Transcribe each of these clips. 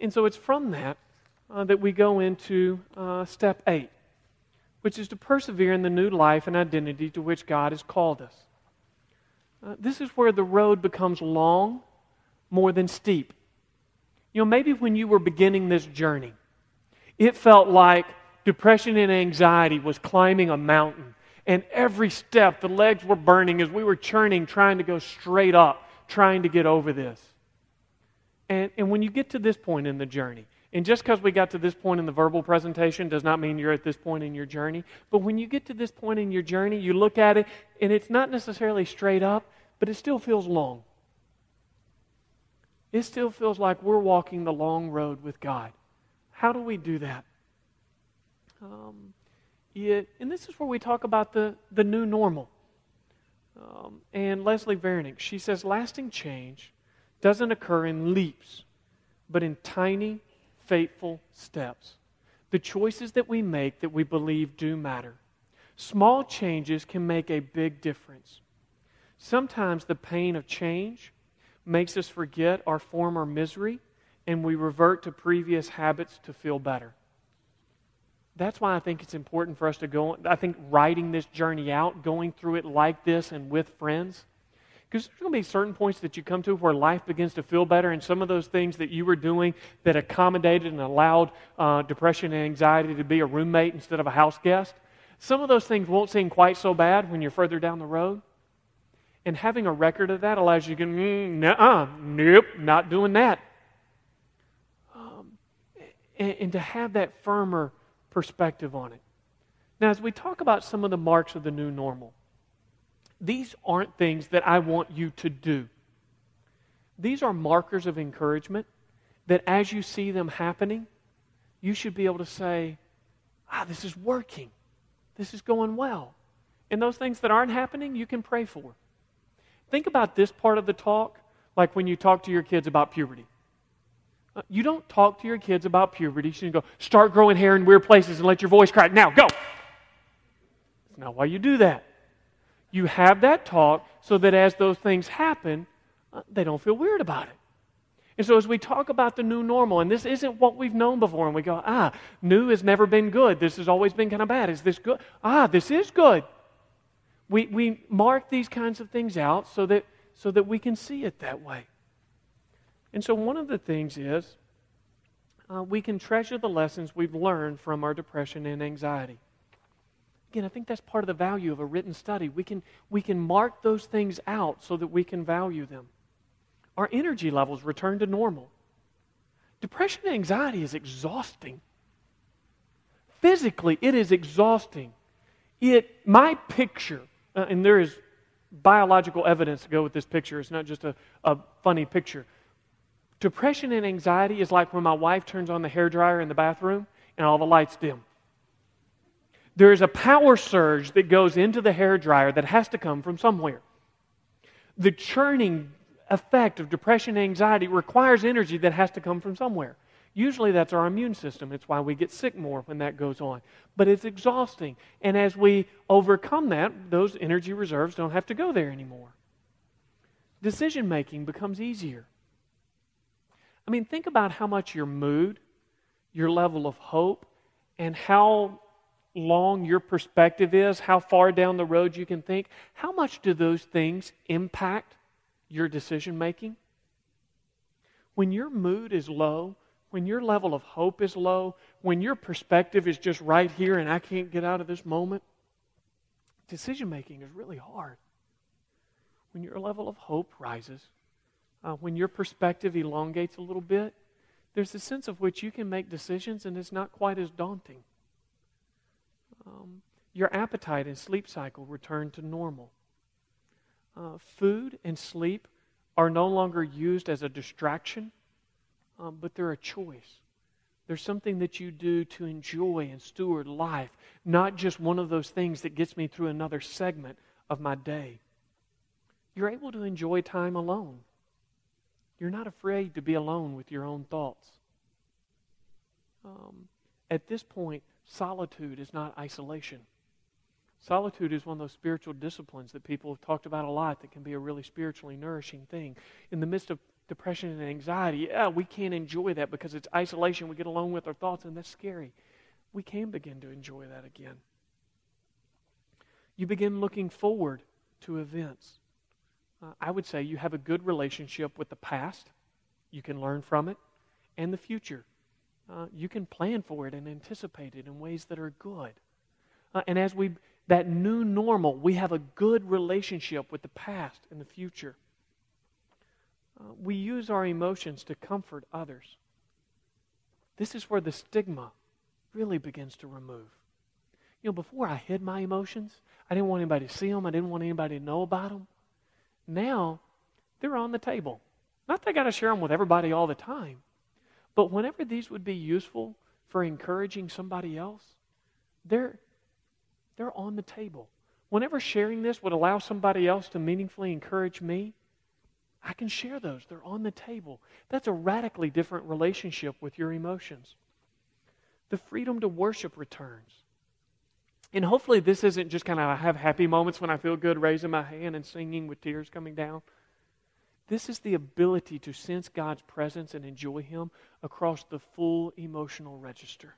And so it's from that uh, that we go into uh, step eight, which is to persevere in the new life and identity to which God has called us. Uh, this is where the road becomes long more than steep. You know, maybe when you were beginning this journey, it felt like depression and anxiety was climbing a mountain. And every step, the legs were burning as we were churning, trying to go straight up, trying to get over this. And, and when you get to this point in the journey, and just because we got to this point in the verbal presentation does not mean you're at this point in your journey. But when you get to this point in your journey, you look at it, and it's not necessarily straight up, but it still feels long. It still feels like we're walking the long road with God. How do we do that? Um, it, and this is where we talk about the, the new normal. Um, and Leslie Vernick, she says, lasting change doesn't occur in leaps, but in tiny, faithful steps. The choices that we make that we believe do matter. Small changes can make a big difference. Sometimes the pain of change makes us forget our former misery and we revert to previous habits to feel better. That's why I think it's important for us to go. I think writing this journey out, going through it like this and with friends, because there's going to be certain points that you come to where life begins to feel better, and some of those things that you were doing that accommodated and allowed uh, depression and anxiety to be a roommate instead of a house guest, some of those things won't seem quite so bad when you're further down the road. And having a record of that allows you to go, mm, nope, not doing that. Um, and, and to have that firmer perspective on it. Now, as we talk about some of the marks of the new normal, these aren't things that I want you to do. These are markers of encouragement that as you see them happening, you should be able to say, ah, this is working. This is going well. And those things that aren't happening, you can pray for. Think about this part of the talk like when you talk to your kids about puberty. Uh, you don't talk to your kids about puberty. You go, start growing hair in weird places and let your voice crack. Now, go. That's not why you do that. You have that talk so that as those things happen, uh, they don't feel weird about it. And so, as we talk about the new normal, and this isn't what we've known before, and we go, ah, new has never been good. This has always been kind of bad. Is this good? Ah, this is good. We, we mark these kinds of things out so that, so that we can see it that way. And so, one of the things is uh, we can treasure the lessons we've learned from our depression and anxiety. Again, I think that's part of the value of a written study. We can, we can mark those things out so that we can value them. Our energy levels return to normal. Depression and anxiety is exhausting. Physically, it is exhausting. It, my picture, uh, and there is biological evidence to go with this picture, it's not just a, a funny picture. Depression and anxiety is like when my wife turns on the hair dryer in the bathroom and all the lights dim there is a power surge that goes into the hair dryer that has to come from somewhere. The churning effect of depression and anxiety requires energy that has to come from somewhere. Usually that's our immune system. It's why we get sick more when that goes on. But it's exhausting. And as we overcome that, those energy reserves don't have to go there anymore. Decision making becomes easier. I mean, think about how much your mood, your level of hope, and how long your perspective is, how far down the road you can think, how much do those things impact your decision making? When your mood is low, when your level of hope is low, when your perspective is just right here and I can't get out of this moment, decision making is really hard. When your level of hope rises, uh, when your perspective elongates a little bit, there's a sense of which you can make decisions and it's not quite as daunting um, your appetite and sleep cycle return to normal. Uh, food and sleep are no longer used as a distraction, um, but they're a choice. There's something that you do to enjoy and steward life, not just one of those things that gets me through another segment of my day. You're able to enjoy time alone. You're not afraid to be alone with your own thoughts. Um, at this point, solitude is not isolation. Solitude is one of those spiritual disciplines that people have talked about a lot that can be a really spiritually nourishing thing. In the midst of depression and anxiety, yeah, we can't enjoy that because it's isolation. We get alone with our thoughts, and that's scary. We can begin to enjoy that again. You begin looking forward to events. Uh, I would say you have a good relationship with the past, you can learn from it, and the future. Uh, you can plan for it and anticipate it in ways that are good. Uh, and as we that new normal, we have a good relationship with the past and the future. Uh, we use our emotions to comfort others. This is where the stigma really begins to remove. You know, before I hid my emotions, I didn't want anybody to see them, I didn't want anybody to know about them. Now, they're on the table. Not that I got to share them with everybody all the time, but whenever these would be useful for encouraging somebody else, they're, they're on the table. Whenever sharing this would allow somebody else to meaningfully encourage me, I can share those. They're on the table. That's a radically different relationship with your emotions. The freedom to worship returns. And hopefully, this isn't just kind of I have happy moments when I feel good raising my hand and singing with tears coming down. This is the ability to sense God's presence and enjoy Him across the full emotional register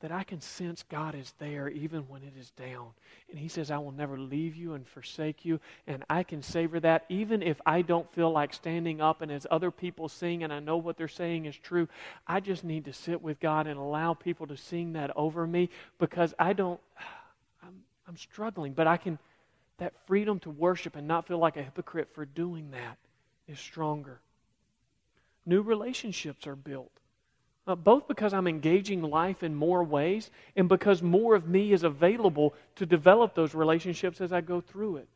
that I can sense God is there even when it is down. And He says, I will never leave you and forsake you. And I can savor that even if I don't feel like standing up and as other people sing and I know what they're saying is true. I just need to sit with God and allow people to sing that over me because I don't, I'm, I'm struggling. But I can, that freedom to worship and not feel like a hypocrite for doing that is stronger. New relationships are built. Uh, both because I'm engaging life in more ways and because more of me is available to develop those relationships as I go through it.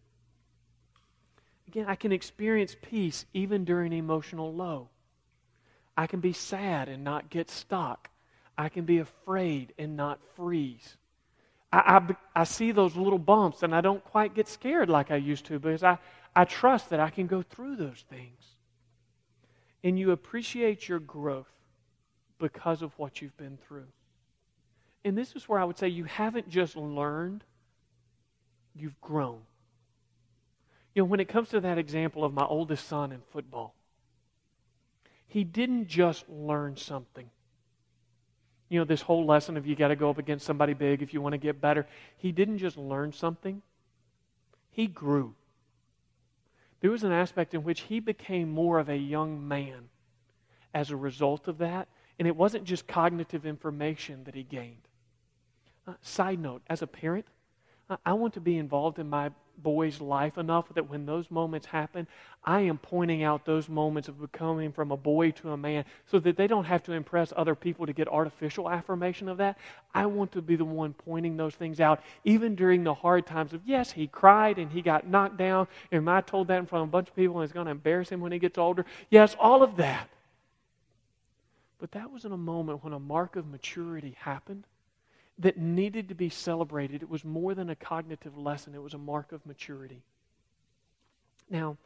Again, I can experience peace even during emotional low. I can be sad and not get stuck. I can be afraid and not freeze. I, I, I, see those little bumps and I don't quite get scared like I used to because I, I trust that I can go through those things. And you appreciate your growth because of what you've been through. And this is where I would say you haven't just learned, you've grown. You know, when it comes to that example of my oldest son in football, he didn't just learn something. You know, this whole lesson of you got to go up against somebody big if you want to get better. He didn't just learn something, he grew. There was an aspect in which he became more of a young man as a result of that and it wasn't just cognitive information that he gained. Uh, side note, as a parent, I want to be involved in my boy's life enough that when those moments happen, I am pointing out those moments of becoming from a boy to a man so that they don't have to impress other people to get artificial affirmation of that. I want to be the one pointing those things out, even during the hard times of, yes, he cried and he got knocked down, and I told that in front of a bunch of people and it's going to embarrass him when he gets older. Yes, all of that. But that was in a moment when a mark of maturity happened that needed to be celebrated. It was more than a cognitive lesson, it was a mark of maturity. Now,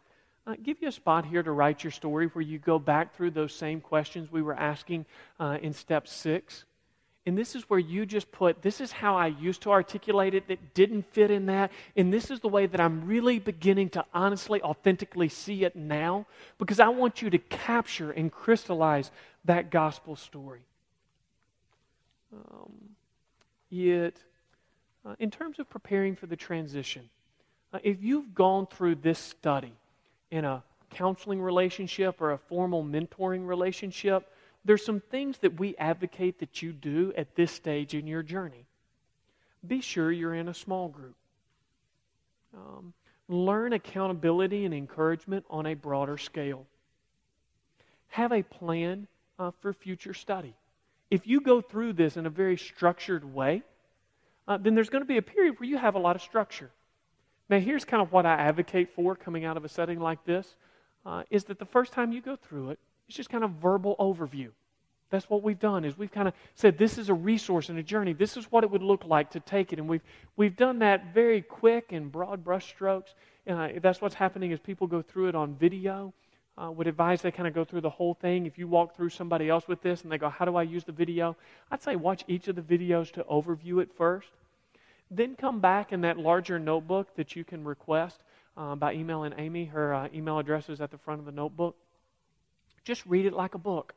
uh, give you a spot here to write your story where you go back through those same questions we were asking uh, in step six. And this is where you just put, this is how I used to articulate it that didn't fit in that. And this is the way that I'm really beginning to honestly, authentically see it now because I want you to capture and crystallize that gospel story. Um, yet, uh, in terms of preparing for the transition, uh, if you've gone through this study in a counseling relationship or a formal mentoring relationship, there's some things that we advocate that you do at this stage in your journey. Be sure you're in a small group. Um, learn accountability and encouragement on a broader scale. Have a plan uh, for future study. If you go through this in a very structured way, uh, then there's going to be a period where you have a lot of structure. Now, here's kind of what I advocate for coming out of a setting like this uh, is that the first time you go through it, it's just kind of verbal overview. That's what we've done is we've kind of said this is a resource and a journey. This is what it would look like to take it, and we've we've done that very quick and broad brushstrokes. Uh, that's what's happening as people go through it on video. Uh, would advise they kind of go through the whole thing. If you walk through somebody else with this and they go, "How do I use the video?" I'd say watch each of the videos to overview it first. Then come back in that larger notebook that you can request uh, by emailing Amy. Her uh, email address is at the front of the notebook. Just read it like a book.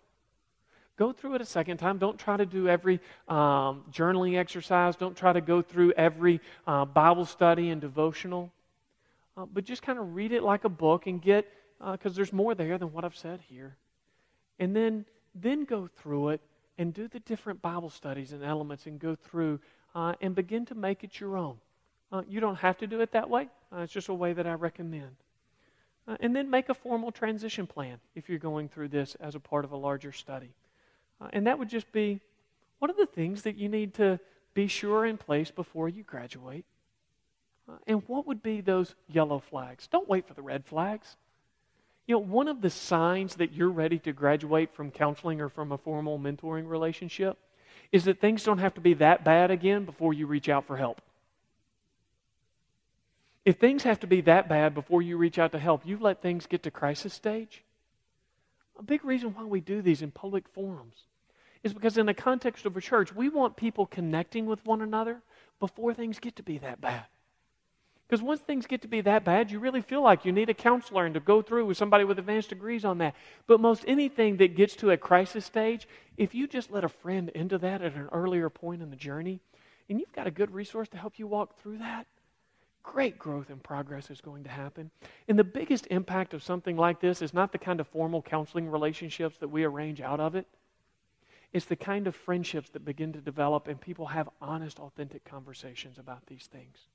Go through it a second time. Don't try to do every um, journaling exercise. Don't try to go through every uh, Bible study and devotional. Uh, but just kind of read it like a book and get, because uh, there's more there than what I've said here. And then, then go through it and do the different Bible studies and elements and go through uh, and begin to make it your own. Uh, you don't have to do it that way. Uh, it's just a way that I recommend. Uh, and then make a formal transition plan if you're going through this as a part of a larger study. Uh, and that would just be what are the things that you need to be sure in place before you graduate? And what would be those yellow flags? Don't wait for the red flags. You know, one of the signs that you're ready to graduate from counseling or from a formal mentoring relationship is that things don't have to be that bad again before you reach out for help. If things have to be that bad before you reach out to help, you've let things get to crisis stage. A big reason why we do these in public forums is because, in the context of a church, we want people connecting with one another before things get to be that bad. Because once things get to be that bad, you really feel like you need a counselor and to go through with somebody with advanced degrees on that. But most anything that gets to a crisis stage, if you just let a friend into that at an earlier point in the journey, and you've got a good resource to help you walk through that, great growth and progress is going to happen. And the biggest impact of something like this is not the kind of formal counseling relationships that we arrange out of it. It's the kind of friendships that begin to develop and people have honest, authentic conversations about these things.